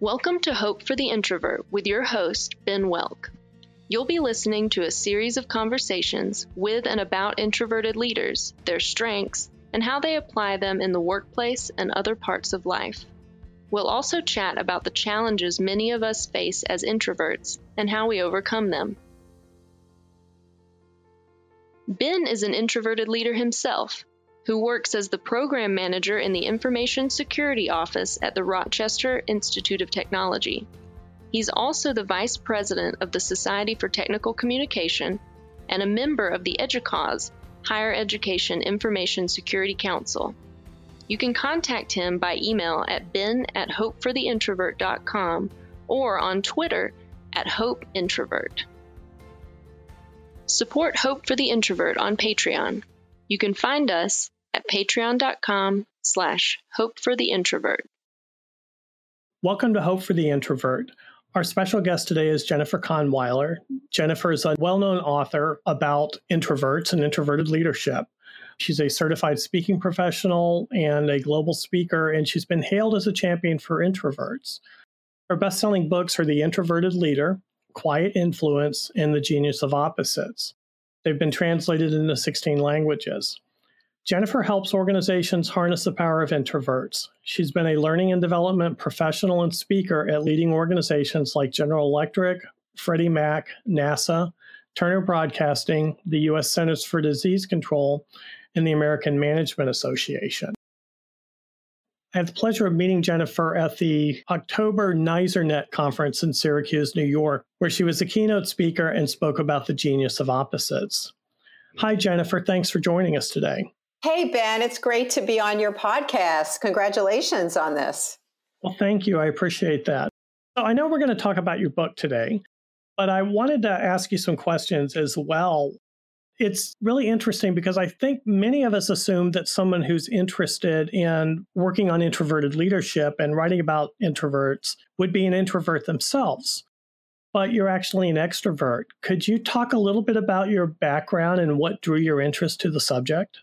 Welcome to Hope for the Introvert with your host, Ben Woelk. You'll be listening to a series of conversations with and about introverted leaders, their strengths, and how they apply them in the workplace and other parts of life. We'll also chat about the challenges many of us face as introverts and how we overcome them. Ben is an introverted leader himself who works as the program manager in the Information Security Office at the Rochester Institute of Technology. He's also the vice president of the Society for Technical Communication and a member of the EDUCAUSE Higher Education Information Security Council. You can contact him by email at ben at hopefortheintrovert.com or on Twitter at hopeintrovert. Support Hope for the Introvert on Patreon. You can find us patreon.com slash hope for the introvert. Welcome to Hope for the Introvert. Our special guest today is Jennifer Kahnweiler. Jennifer is a well known author about introverts and introverted leadership. She's a certified speaking professional and a global speaker, and she's been hailed as a champion for introverts. Her best selling books are The Introverted Leader, Quiet Influence, and The Genius of Opposites. They've been translated into 16 languages. Jennifer helps organizations harness the power of introverts. She's been a learning and development professional and speaker at leading organizations like General Electric, Freddie Mac, NASA, Turner Broadcasting, the U.S. Centers for Disease Control, and the American Management Association. I had the pleasure of meeting Jennifer at the October NYSERNet conference in Syracuse, New York, where she was the keynote speaker and spoke about the genius of opposites. Hi, Jennifer. Thanks for joining us today. Hey, Ben, it's great to be on your podcast. Congratulations on this. Well, thank you. I appreciate that. So, I know we're going to talk about your book today, but I wanted to ask you some questions as well. It's really interesting because I think many of us assume that someone who's interested in working on introverted leadership and writing about introverts would be an introvert themselves. But you're actually an extrovert. Could you talk a little bit about your background and what drew your interest to the subject?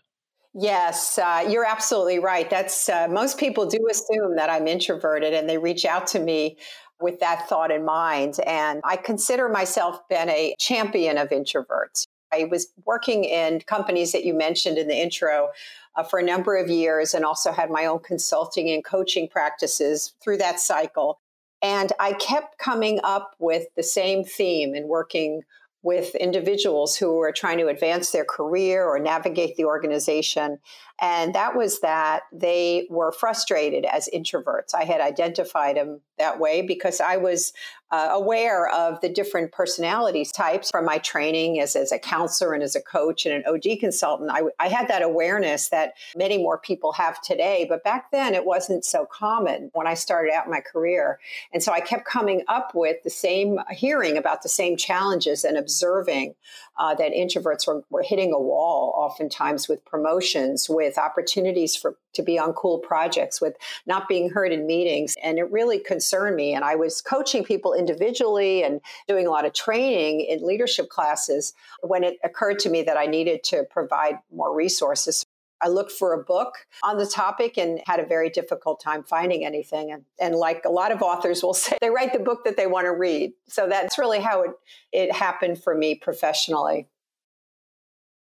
Yes, uh, you're absolutely right. That's uh, most people do assume that I'm introverted, and they reach out to me with that thought in mind. And I consider myself been a champion of introverts. I was working in companies that you mentioned in the intro uh, for a number of years, and also had my own consulting and coaching practices through that cycle. And I kept coming up with the same theme in working with individuals who were trying to advance their career or navigate the organization. And that was that they were frustrated as introverts. I had identified them that way because I was uh, aware of the different personality types from my training as, as a counselor and as a coach and an OD consultant. I, I had that awareness that many more people have today, but back then it wasn't so common when I started out my career. And so I kept coming up with the same, hearing about the same challenges and observing uh, that introverts were, were hitting a wall oftentimes with promotions, with opportunities for to be on cool projects, with not being heard in meetings. And it really concerned me. And I was coaching people individually and doing a lot of training in leadership classes when it occurred to me that I needed to provide more resources. I looked for a book on the topic and had a very difficult time finding anything. And, and like a lot of authors will say, they write the book that they want to read. So that's really how it, it happened for me professionally.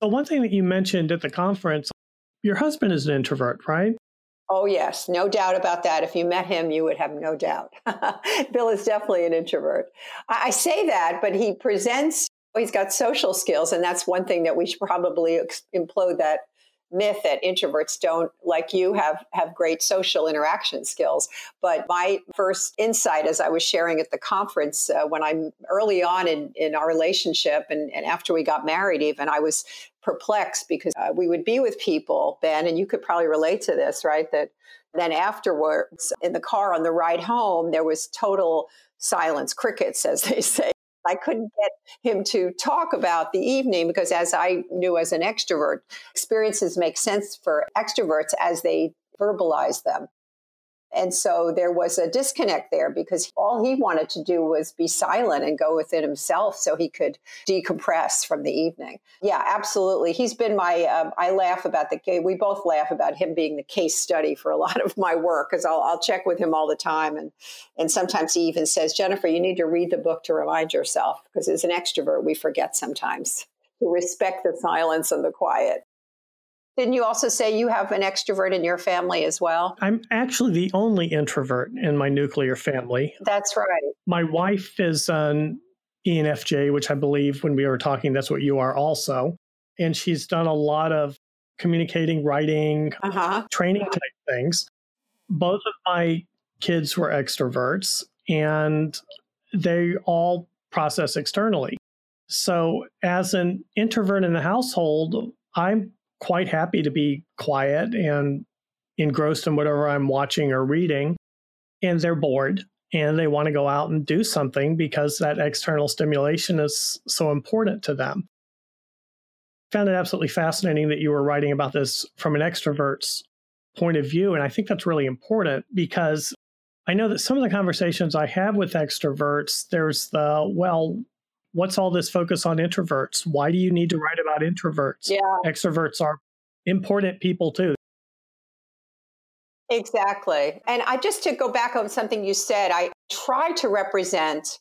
So, one thing that you mentioned at the conference, your husband is an introvert, right? Oh, yes, no doubt about that. If you met him, you would have no doubt. Bill is definitely an introvert. I say that, but he presents, he's got social skills. And that's one thing that we should probably implode that myth that introverts don't like you have have great social interaction skills but my first insight as i was sharing at the conference uh, when i'm early on in, in our relationship and, and after we got married even i was perplexed because uh, we would be with people ben and you could probably relate to this right that then afterwards in the car on the ride home there was total silence crickets as they say I couldn't get him to talk about the evening because, as I knew as an extrovert, experiences make sense for extroverts as they verbalize them. And so there was a disconnect there because all he wanted to do was be silent and go within himself so he could decompress from the evening. Yeah, absolutely. He's been my, um, I laugh about the, we both laugh about him being the case study for a lot of my work because I'll, I'll check with him all the time. And, and sometimes he even says, Jennifer, you need to read the book to remind yourself because as an extrovert, we forget sometimes to respect the silence and the quiet. Didn't you also say you have an extrovert in your family as well? I'm actually the only introvert in my nuclear family. That's right. My wife is an ENFJ, which I believe when we were talking, that's what you are also. And she's done a lot of communicating, writing, uh-huh. training type things. Both of my kids were extroverts and they all process externally. So, as an introvert in the household, I'm quite happy to be quiet and engrossed in whatever I'm watching or reading. And they're bored and they want to go out and do something because that external stimulation is so important to them. Found it absolutely fascinating that you were writing about this from an extrovert's point of view. And I think that's really important because I know that some of the conversations I have with extroverts, there's the, well, what's all this focus on introverts? Why do you need to write about introverts? Yeah. Extroverts are important people too. Exactly. And I just to go back on something you said, I try to represent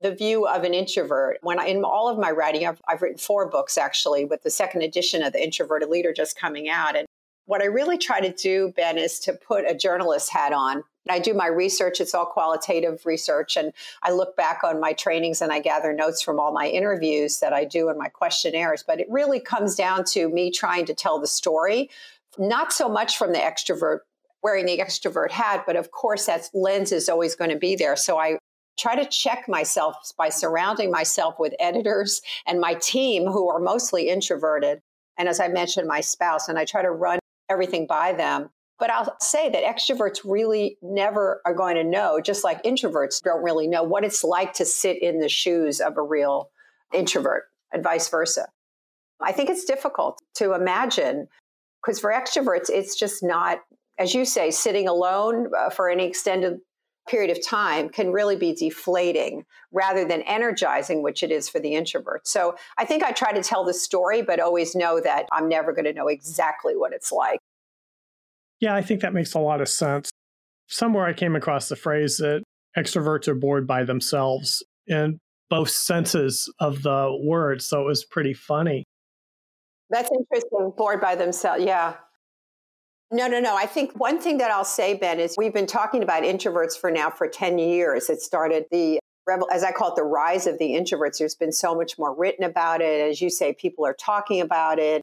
the view of an introvert. When I, in all of my writing, I've, I've written four books actually, with the second edition of the Introverted Leader just coming out. And what I really try to do, Ben, is to put a journalist hat on I do my research, it's all qualitative research. And I look back on my trainings and I gather notes from all my interviews that I do and my questionnaires. But it really comes down to me trying to tell the story, not so much from the extrovert wearing the extrovert hat, but of course that lens is always going to be there. So I try to check myself by surrounding myself with editors and my team who are mostly introverted. And as I mentioned, my spouse, and I try to run everything by them but I'll say that extroverts really never are going to know, just like introverts don't really know what it's like to sit in the shoes of a real introvert and vice versa. I think it's difficult to imagine because for extroverts, it's just not, as you say, sitting alone uh, for any extended period of time can really be deflating rather than energizing, which it is for the introvert. So I think I try to tell the story, but always know that I'm never going to know exactly what it's like. Yeah, I think that makes a lot of sense. Somewhere I came across the phrase that extroverts are bored by themselves in both senses of the word. So it was pretty funny. That's interesting. Bored by themselves. Yeah. No, no, no. I think one thing that I'll say, Ben, is we've been talking about introverts for now for 10 years. It started the, as I call it, the rise of the introverts. There's been so much more written about it. As you say, people are talking about it.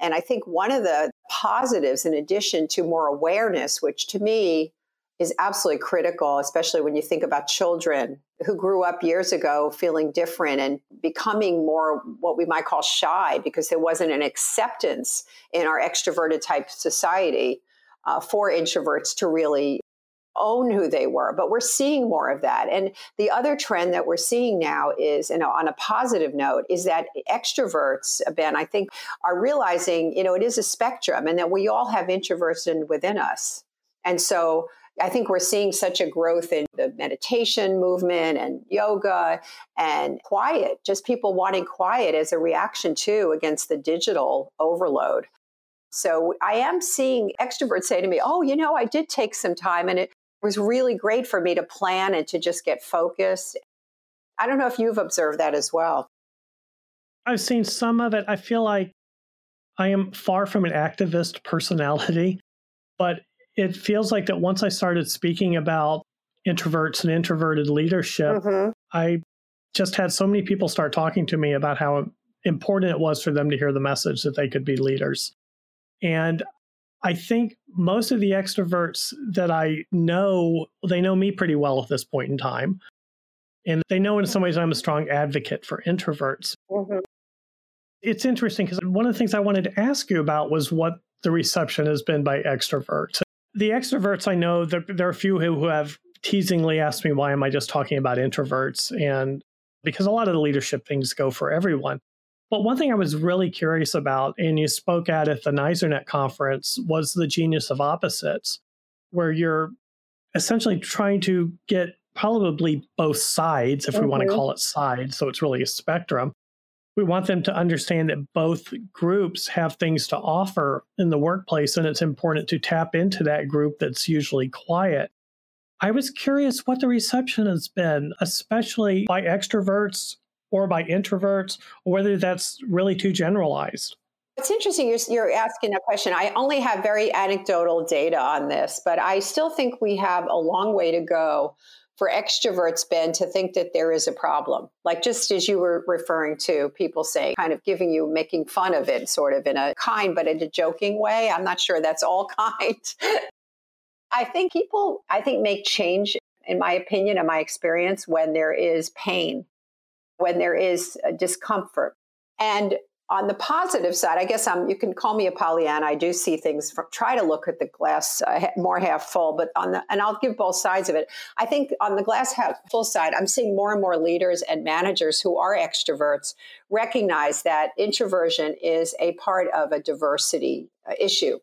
And I think one of the positives, in addition to more awareness, which to me is absolutely critical, especially when you think about children who grew up years ago feeling different and becoming more what we might call shy because there wasn't an acceptance in our extroverted type society uh, for introverts to really own who they were. But we're seeing more of that. And the other trend that we're seeing now is, you know, on a positive note, is that extroverts, Ben, I think, are realizing, you know, it is a spectrum and that we all have introversion within us. And so I think we're seeing such a growth in the meditation movement and yoga and quiet, just people wanting quiet as a reaction to against the digital overload. So I am seeing extroverts say to me, Oh, you know, I did take some time and it was really great for me to plan and to just get focused. I don't know if you've observed that as well. I've seen some of it. I feel like I am far from an activist personality, but it feels like that once I started speaking about introverts and introverted leadership, mm-hmm. I just had so many people start talking to me about how important it was for them to hear the message that they could be leaders. And I think most of the extroverts that I know, they know me pretty well at this point in time. And they know in some ways I'm a strong advocate for introverts. Mm-hmm. It's interesting because one of the things I wanted to ask you about was what the reception has been by extroverts. The extroverts I know, there, there are a few who, who have teasingly asked me, why am I just talking about introverts? And because a lot of the leadership things go for everyone. But one thing I was really curious about, and you spoke at at the NYSERNet conference, was the genius of opposites, where you're essentially trying to get probably both sides, if mm-hmm. we want to call it sides. So it's really a spectrum. We want them to understand that both groups have things to offer in the workplace, and it's important to tap into that group that's usually quiet. I was curious what the reception has been, especially by extroverts or by introverts, or whether that's really too generalized. It's interesting you're, you're, asking that question. I only have very anecdotal data on this, but I still think we have a long way to go for extroverts, Ben, to think that there is a problem. Like just as you were referring to, people saying, kind of giving you, making fun of it, sort of in a kind but in a joking way. I'm not sure that's all kind. I think people, I think, make change, in my opinion and my experience, when there is pain, when there is discomfort. And on the positive side, I guess I'm, you can call me a Pollyanna. I do see things from, try to look at the glass uh, more half full, but on the, and I'll give both sides of it. I think on the glass half full side, I'm seeing more and more leaders and managers who are extroverts recognize that introversion is a part of a diversity uh, issue.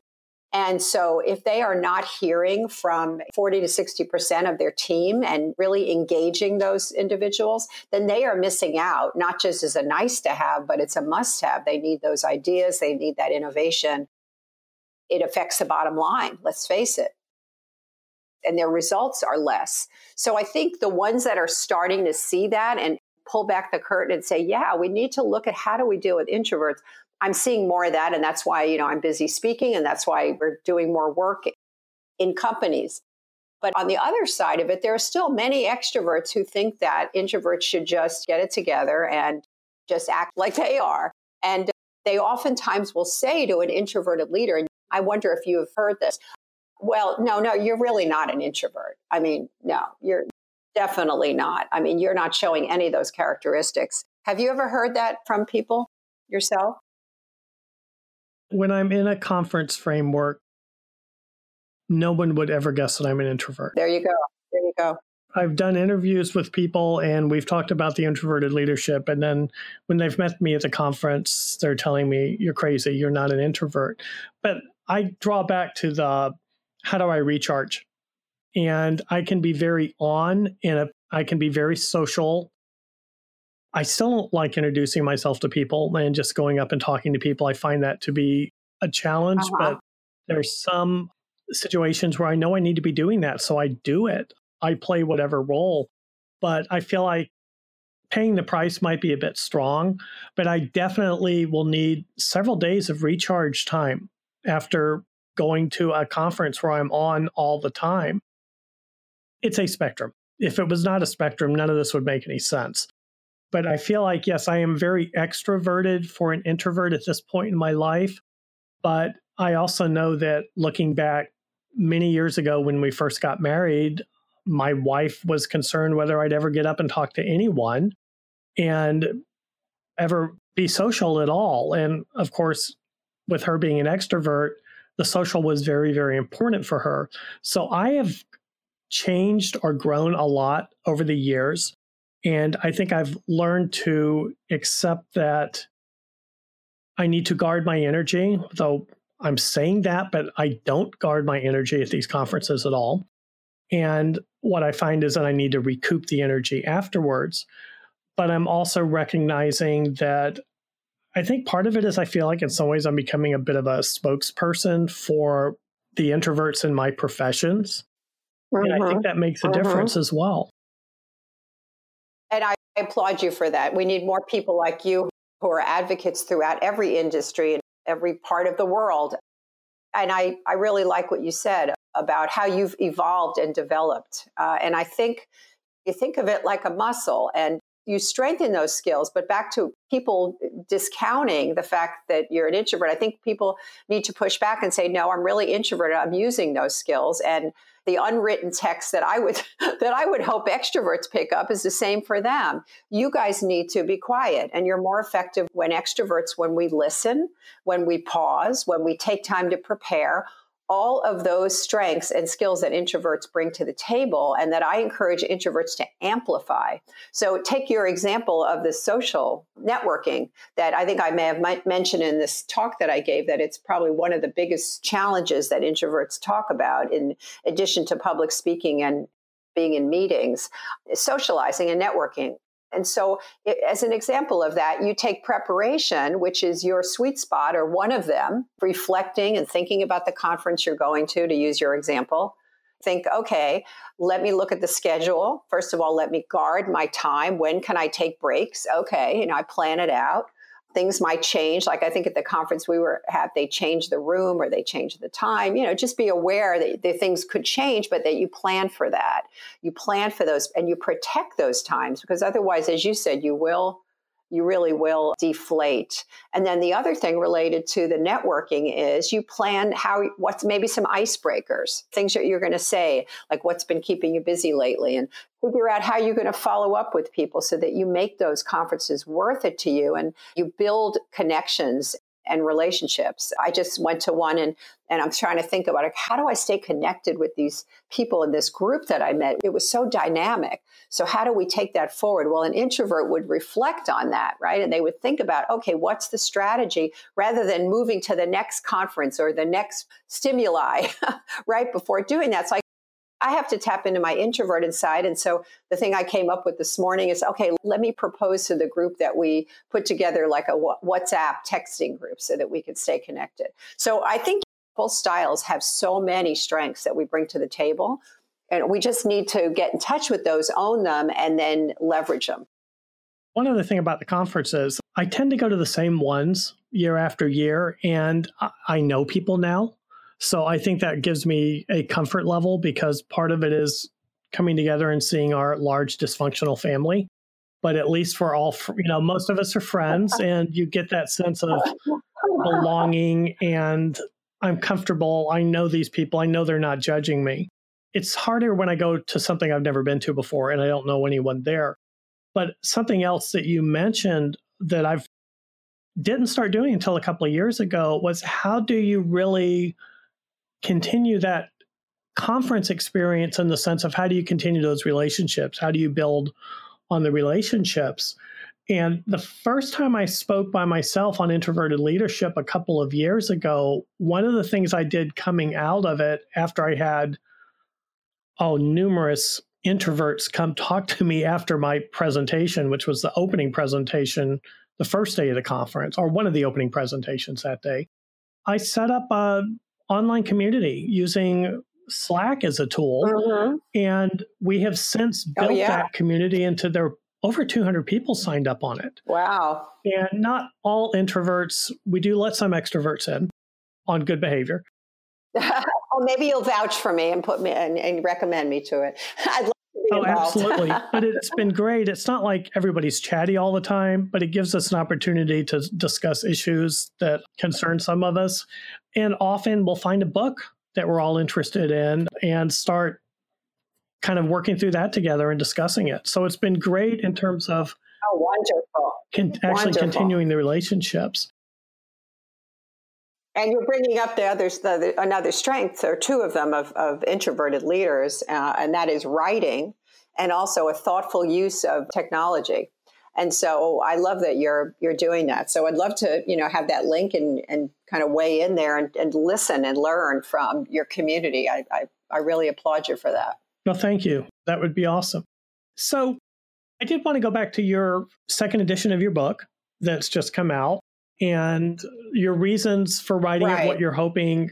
And so, if they are not hearing from 40 to 60% of their team and really engaging those individuals, then they are missing out, not just as a nice to have, but it's a must have. They need those ideas, they need that innovation. It affects the bottom line, let's face it. And their results are less. So, I think the ones that are starting to see that and pull back the curtain and say, yeah, we need to look at how do we deal with introverts. I'm seeing more of that. And that's why, you know, I'm busy speaking and that's why we're doing more work in companies. But on the other side of it, there are still many extroverts who think that introverts should just get it together and just act like they are. And they oftentimes will say to an introverted leader, and I wonder if you have heard this, well, no, no, you're really not an introvert. I mean, no, you're definitely not. I mean, you're not showing any of those characteristics. Have you ever heard that from people yourself? When I'm in a conference framework, no one would ever guess that I'm an introvert. There you go. There you go. I've done interviews with people and we've talked about the introverted leadership. And then when they've met me at the conference, they're telling me, You're crazy. You're not an introvert. But I draw back to the how do I recharge? And I can be very on and I can be very social I still don't like introducing myself to people and just going up and talking to people. I find that to be a challenge, uh-huh. but there's some situations where I know I need to be doing that. So I do it. I play whatever role. But I feel like paying the price might be a bit strong, but I definitely will need several days of recharge time after going to a conference where I'm on all the time. It's a spectrum. If it was not a spectrum, none of this would make any sense. But I feel like, yes, I am very extroverted for an introvert at this point in my life. But I also know that looking back many years ago when we first got married, my wife was concerned whether I'd ever get up and talk to anyone and ever be social at all. And of course, with her being an extrovert, the social was very, very important for her. So I have changed or grown a lot over the years. And I think I've learned to accept that I need to guard my energy, though I'm saying that, but I don't guard my energy at these conferences at all. And what I find is that I need to recoup the energy afterwards. But I'm also recognizing that I think part of it is I feel like in some ways I'm becoming a bit of a spokesperson for the introverts in my professions. And I think mm-hmm. that makes a mm-hmm. difference as well. And I applaud you for that. We need more people like you who are advocates throughout every industry and every part of the world. And I, I really like what you said about how you've evolved and developed. Uh, and I think you think of it like a muscle and you strengthen those skills. But back to people discounting the fact that you're an introvert, I think people need to push back and say, no, I'm really introverted. I'm using those skills. And the unwritten text that I would that I would hope extroverts pick up is the same for them. You guys need to be quiet and you're more effective when extroverts when we listen, when we pause, when we take time to prepare all of those strengths and skills that introverts bring to the table and that I encourage introverts to amplify. So, take your example of the social networking that I think I may have mentioned in this talk that I gave, that it's probably one of the biggest challenges that introverts talk about, in addition to public speaking and being in meetings, socializing and networking. And so, it, as an example of that, you take preparation, which is your sweet spot or one of them, reflecting and thinking about the conference you're going to, to use your example. Think, okay, let me look at the schedule. First of all, let me guard my time. When can I take breaks? Okay, you know, I plan it out things might change. Like I think at the conference we were at, they changed the room or they changed the time. You know, just be aware that, that things could change, but that you plan for that. You plan for those and you protect those times because otherwise, as you said, you will you really will deflate. And then the other thing related to the networking is you plan how what's maybe some icebreakers, things that you're going to say, like what's been keeping you busy lately and figure out how you're going to follow up with people so that you make those conferences worth it to you and you build connections and relationships. I just went to one and and I'm trying to think about it. How do I stay connected with these people in this group that I met? It was so dynamic. So how do we take that forward? Well, an introvert would reflect on that, right? And they would think about, okay, what's the strategy rather than moving to the next conference or the next stimuli right before doing that. So I I have to tap into my introverted side. And so the thing I came up with this morning is okay, let me propose to the group that we put together like a WhatsApp texting group so that we could stay connected. So I think both styles have so many strengths that we bring to the table. And we just need to get in touch with those, own them, and then leverage them. One other thing about the conferences, I tend to go to the same ones year after year, and I know people now so I think that gives me a comfort level because part of it is coming together and seeing our large dysfunctional family. But at least for all, you know, most of us are friends and you get that sense of belonging and I'm comfortable. I know these people. I know they're not judging me. It's harder when I go to something I've never been to before and I don't know anyone there. But something else that you mentioned that I've didn't start doing until a couple of years ago was how do you really continue that conference experience in the sense of how do you continue those relationships? How do you build on the relationships? And the first time I spoke by myself on introverted leadership a couple of years ago, one of the things I did coming out of it after I had oh numerous introverts come talk to me after my presentation, which was the opening presentation the first day of the conference or one of the opening presentations that day. I set up a online community using Slack as a tool. Mm-hmm. And we have since oh, built oh, yeah. that community into there over 200 people signed up on it. Wow. And not all introverts, we do let some extroverts in on good behavior. oh, maybe you'll vouch for me and put me and, and recommend me to it. I'd oh, involved. absolutely. but it's been great. It's not like everybody's chatty all the time, but it gives us an opportunity to discuss issues that concern some of us. And often we'll find a book that we're all interested in and start kind of working through that together and discussing it. So it's been great in terms of oh, wonderful. Con- actually wonderful. continuing the relationships. And you're bringing up the others, the, another strength, or two of them, of, of introverted leaders, uh, and that is writing and also a thoughtful use of technology. And so I love that you're you're doing that. So I'd love to you know have that link and and kind of weigh in there and, and listen and learn from your community. I, I I really applaud you for that. Well, thank you. That would be awesome. So I did want to go back to your second edition of your book that's just come out and your reasons for writing right. it, what you're hoping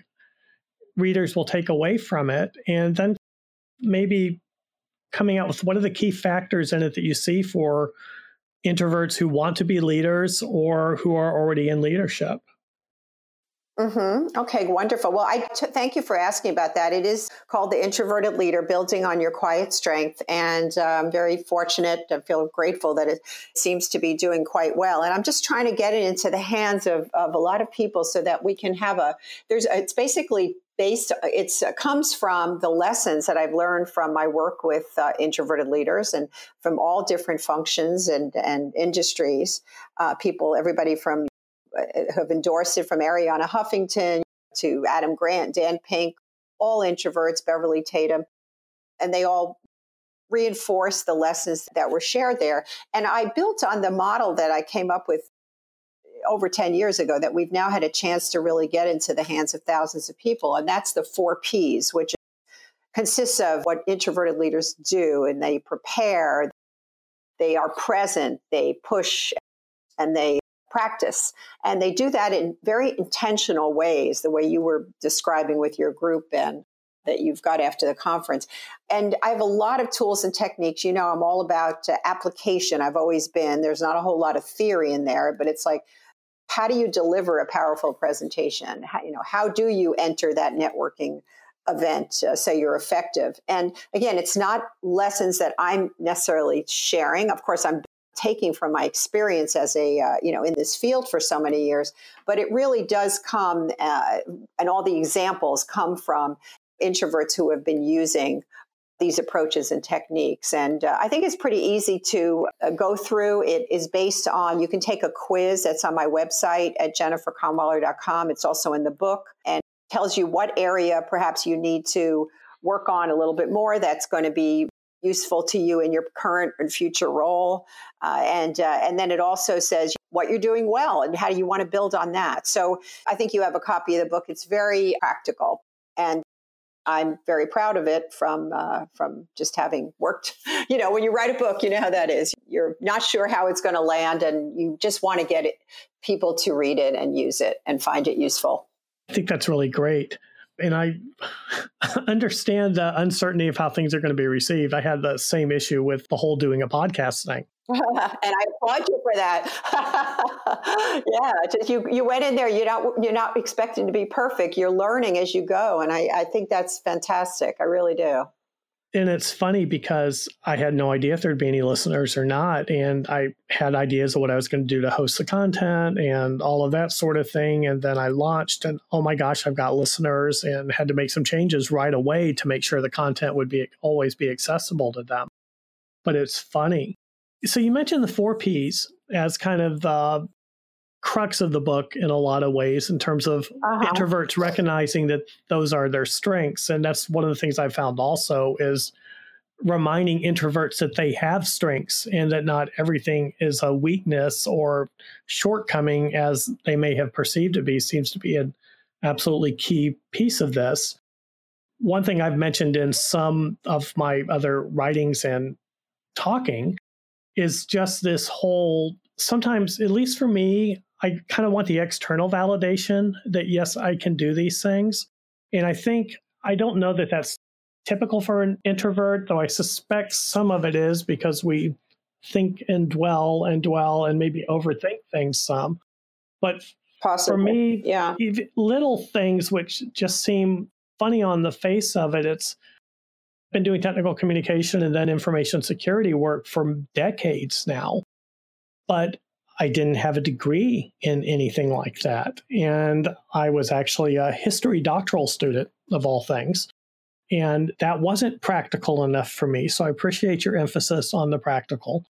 readers will take away from it, and then maybe coming out with what are the key factors in it that you see for introverts who want to be leaders or who are already in leadership. Mm-hmm. Okay, wonderful. Well, I t- thank you for asking about that. It is called The Introverted Leader Building on Your Quiet Strength. And uh, I'm very fortunate. I feel grateful that it seems to be doing quite well. And I'm just trying to get it into the hands of, of a lot of people so that we can have a, there's, it's basically based it uh, comes from the lessons that i've learned from my work with uh, introverted leaders and from all different functions and, and industries uh, people everybody from Uh, have endorsed it from Arianna Huffington, to Adam Grant, Dan Pink, all introverts, Beverly Tatum, and they all reinforce the lessons that were shared there. And I built on the model that I came up with uh, over 10 years ago that we've now had a chance to really get into the hands of thousands of people. And that's the four P's, which consists of what introverted leaders do and they prepare, they are present, they push, and they practice. And they do that in very intentional ways, the way you were describing with your group, Ben, that you've got after the conference. And I have a lot of tools and techniques. You know, I'm all about uh, application. I've always been. There's not a whole lot of theory in there, but it's like, how do you deliver a powerful presentation? How, you know, how do you enter that networking event uh, so you're effective? And again, it's not lessons that I'm necessarily sharing. Of course, I'm taking from my experience as a uh, you know in this field for so many years but it really does come uh, and all the examples come from introverts who have been using these approaches and techniques. And uh, I think it's pretty easy to uh, go through. It is based on, you can take a quiz that's on my website at jenniferkahnweiler.com. It's also in the book and tells you what area perhaps you need to work on a little bit more that's going to be useful to you in your current and future role. Uh, and, uh, and then it also says what you're doing well and how do you want to build on that. So I think you have a copy of the book. It's very practical. And I'm very proud of it from uh, from just having worked. You know, when you write a book, you know how that is. You're not sure how it's going to land, and you just want to get it, people to read it and use it and find it useful. I think that's really great, and I understand the uncertainty of how things are going to be received. I had the same issue with the whole doing a podcast thing. and I applaud you for that. yeah, just you you went in there. You're not you're not expecting to be perfect. You're learning as you go, and I I think that's fantastic. I really do. And it's funny because I had no idea if there'd be any listeners or not, and I had ideas of what I was going to do to host the content and all of that sort of thing. And then I launched, and oh my gosh, I've got listeners, and had to make some changes right away to make sure the content would be always be accessible to them. But it's funny so you mentioned the four P's as kind of the crux of the book in a lot of ways in terms of uh-huh. introverts recognizing that those are their strengths and that's one of the things i found also is reminding introverts that they have strengths and that not everything is a weakness or shortcoming as they may have perceived to be seems to be an absolutely key piece of this one thing i've mentioned in some of my other writings and talking is just this whole sometimes, at least for me, I kind of want the external validation that yes, I can do these things. And I think, I don't know that that's typical for an introvert, though I suspect some of it is because we think and dwell and dwell and maybe overthink things some. But Possible. for me, yeah, little things which just seem funny on the face of it, it's been doing technical communication and then information security work for decades now. But I didn't have a degree in anything like that. And I was actually a history doctoral student of all things. And that wasn't practical enough for me. So I appreciate your emphasis on the practical.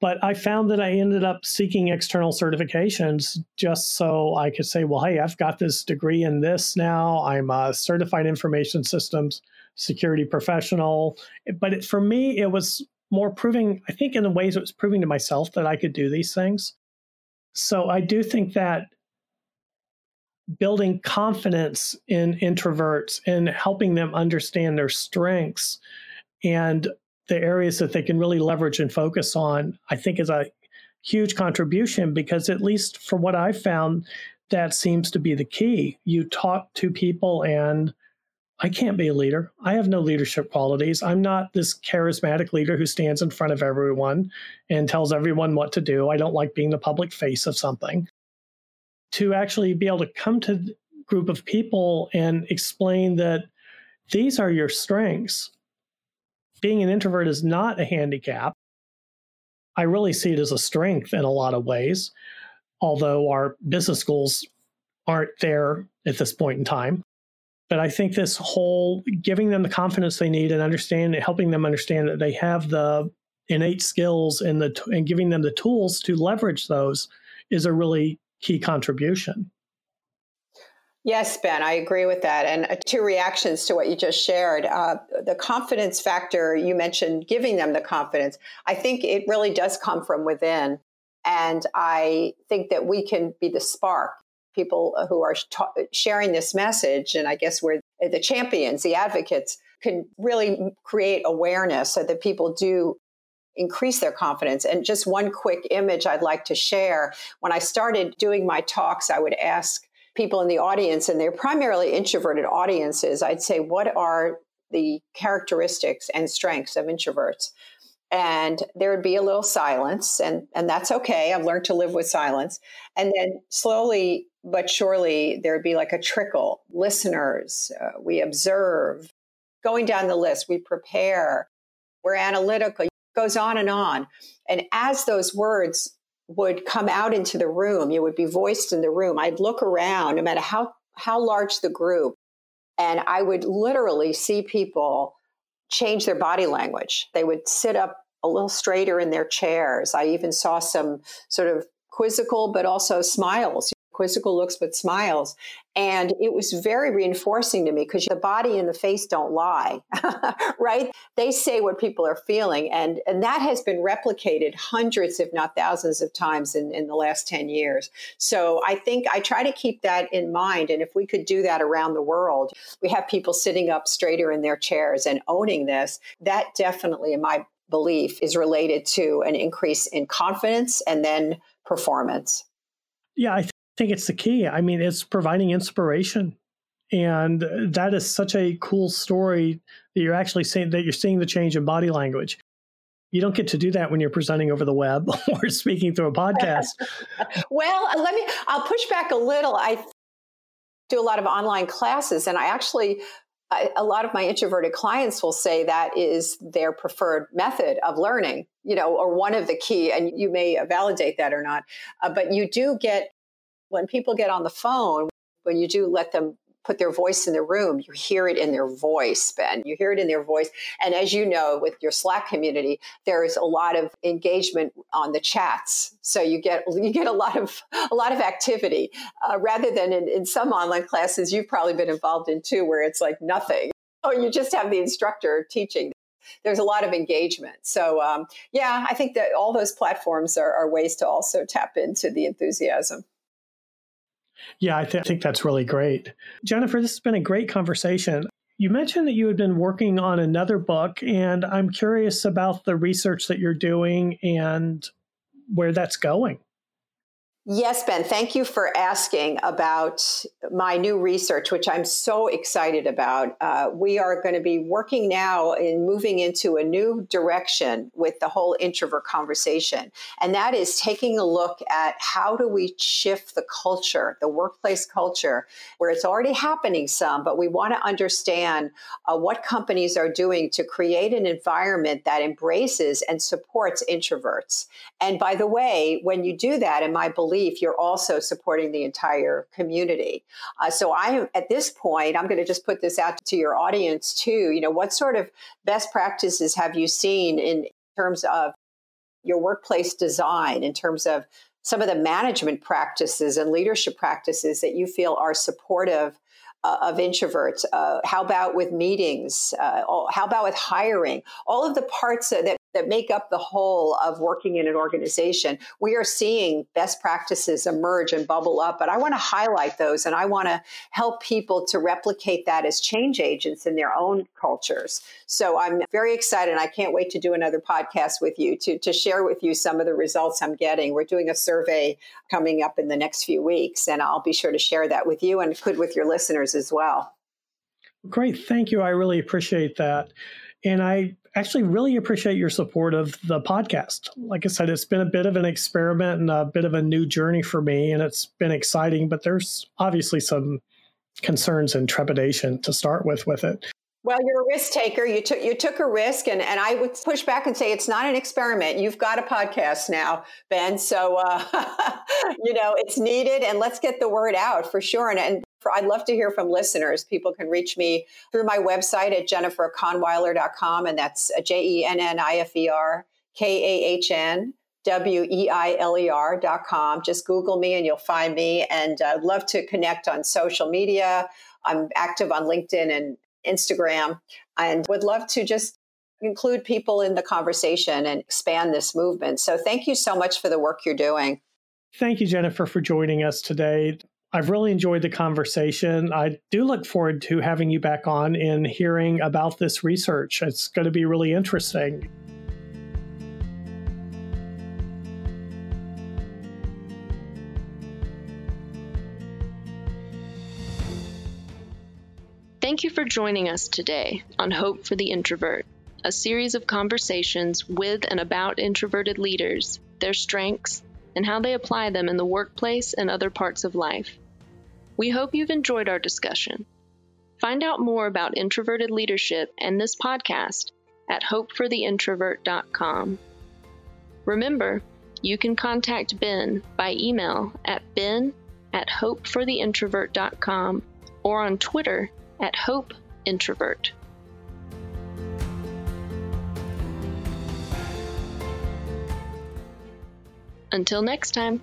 But I found that I ended up seeking external certifications just so I could say, well, hey, I've got this degree in this now. I'm a certified information systems security professional. But it, for me, it was more proving, I think, in the ways it was proving to myself that I could do these things. So I do think that building confidence in introverts and helping them understand their strengths and the areas that they can really leverage and focus on, I think is a huge contribution because, at least for what I've found, that seems to be the key. You talk to people and I can't be a leader. I have no leadership qualities. I'm not this charismatic leader who stands in front of everyone and tells everyone what to do. I don't like being the public face of something. To actually be able to come to a group of people and explain that these are your strengths. Being an introvert is not a handicap. I really see it as a strength in a lot of ways, although our business schools aren't there at this point in time. But I think this whole giving them the confidence they need and understand, helping them understand that they have the innate skills and the and giving them the tools to leverage those is a really key contribution. Yes, Ben, I agree with that. And uh, two reactions to what you just shared. Uh, the confidence factor, you mentioned giving them the confidence. I think it really does come from within. And I think that we can be the spark, people uh, who are ta- sharing this message. And I guess we're the champions, the advocates, can really create awareness so that people do increase their confidence. And just one quick image I'd like to share. When I started doing my talks, I would ask people in the audience, and they're primarily introverted audiences, I'd say, what are the characteristics and strengths of introverts? And there would be a little silence, and, and that's okay. I've learned to live with silence. And then slowly but surely, there'd be like a trickle listeners, uh, we observe, going down the list, we prepare, we're analytical, it goes on and on. And as those words would come out into the room, you would be voiced in the room. I'd look around, no matter how, how large the group, and I would literally see people change their body language. They would sit up a little straighter in their chairs. I even saw some sort of quizzical, but also smiles quizzical looks but smiles. And it was very reinforcing to me because the body and the face don't lie, right? They say what people are feeling. And, and that has been replicated hundreds, if not thousands of times in, in the last 10 years. So I think I try to keep that in mind. And if we could do that around the world, we have people sitting up straighter in their chairs and owning this. That definitely, in my belief, is related to an increase in confidence and then performance. Yeah, I think it's the key. I mean, it's providing inspiration. And that is such a cool story that you're actually saying that you're seeing the change in body language. You don't get to do that when you're presenting over the web or speaking through a podcast. well, let me, I'll push back a little. I do a lot of online classes, and I actually, I, a lot of my introverted clients will say that is their preferred method of learning, you know, or one of the key, and you may validate that or not. Uh, but you do get when people get on the phone, when you do let them put their voice in the room, you hear it in their voice, Ben. You hear it in their voice. And as you know, with your Slack community, there is a lot of engagement on the chats. So you get you get a lot of a lot of activity uh, rather than in, in some online classes you've probably been involved in too, where it's like nothing. Or you just have the instructor teaching there's a lot of engagement. So, um, yeah, I think that all those platforms are, are, ways to also tap into the enthusiasm. Yeah, I, th- I think that's really great. Jennifer, this has been a great conversation. You mentioned that you had been working on another book, and I'm curious about the research that you're doing and where that's going. Yes, Ben, thank you for asking about my new research, which I'm so excited about. Uh, we are going to be working now in moving into a new direction with the whole introvert conversation. And that is taking a look at how do we shift the culture, the workplace culture, where it's already happening some, but we want to understand uh, what companies are doing to create an environment that embraces and supports introverts. And by the way, when you do that, in my belief, belief, you're also supporting the entire community. Uh, so I am at this point, I'm going to just put this out to your audience too. You know, what sort of best practices have you seen in terms of your workplace design, in terms of some of the management practices and leadership practices that you feel are supportive uh, of introverts? Uh, how about with meetings? Uh, how about with hiring? All of the parts that that make up the whole of working in an organization. We are seeing best practices emerge and bubble up, but I want to highlight those and I want to help people to replicate that as change agents in their own cultures. So I'm very excited. I can't wait to do another podcast with you to, to share with you some of the results I'm getting. We're doing a survey coming up in the next few weeks, and I'll be sure to share that with you and could with your listeners as well. Great. Thank you. I really appreciate that. And I actually really appreciate your support of the podcast. Like I said, it's been a bit of an experiment and a bit of a new journey for me, and it's been exciting, but there's obviously some concerns and trepidation to start with with it. Well, you're a risk taker. You took you took a risk, and, and I would push back and say it's not an experiment. You've got a podcast now, Ben. So uh, you know it's needed, and let's get the word out for sure. And, and for, I'd love to hear from listeners. People can reach me through my website at jenniferkahnweiler.com, and that's J E N N I F E R K A H N W E I L E R.com. Just Google me and you'll find me. And I'd love to connect on social media. I'm active on LinkedIn and Instagram and would love to just include people in the conversation and expand this movement. So thank you so much for the work you're doing. Thank you, Jennifer, for joining us today. I've really enjoyed the conversation. I do look forward to having you back on and hearing about this research. It's going to be really interesting. Thank you for joining us today on Hope for the Introvert, a series of conversations with and about introverted leaders, their strengths, and how they apply them in the workplace and other parts of life. We hope you've enjoyed our discussion. Find out more about introverted leadership and this podcast at hopefortheintrovert.com. Remember, you can contact Ben by email at ben at hopefortheintrovert.com or on Twitter at Hope Introvert. Until next time.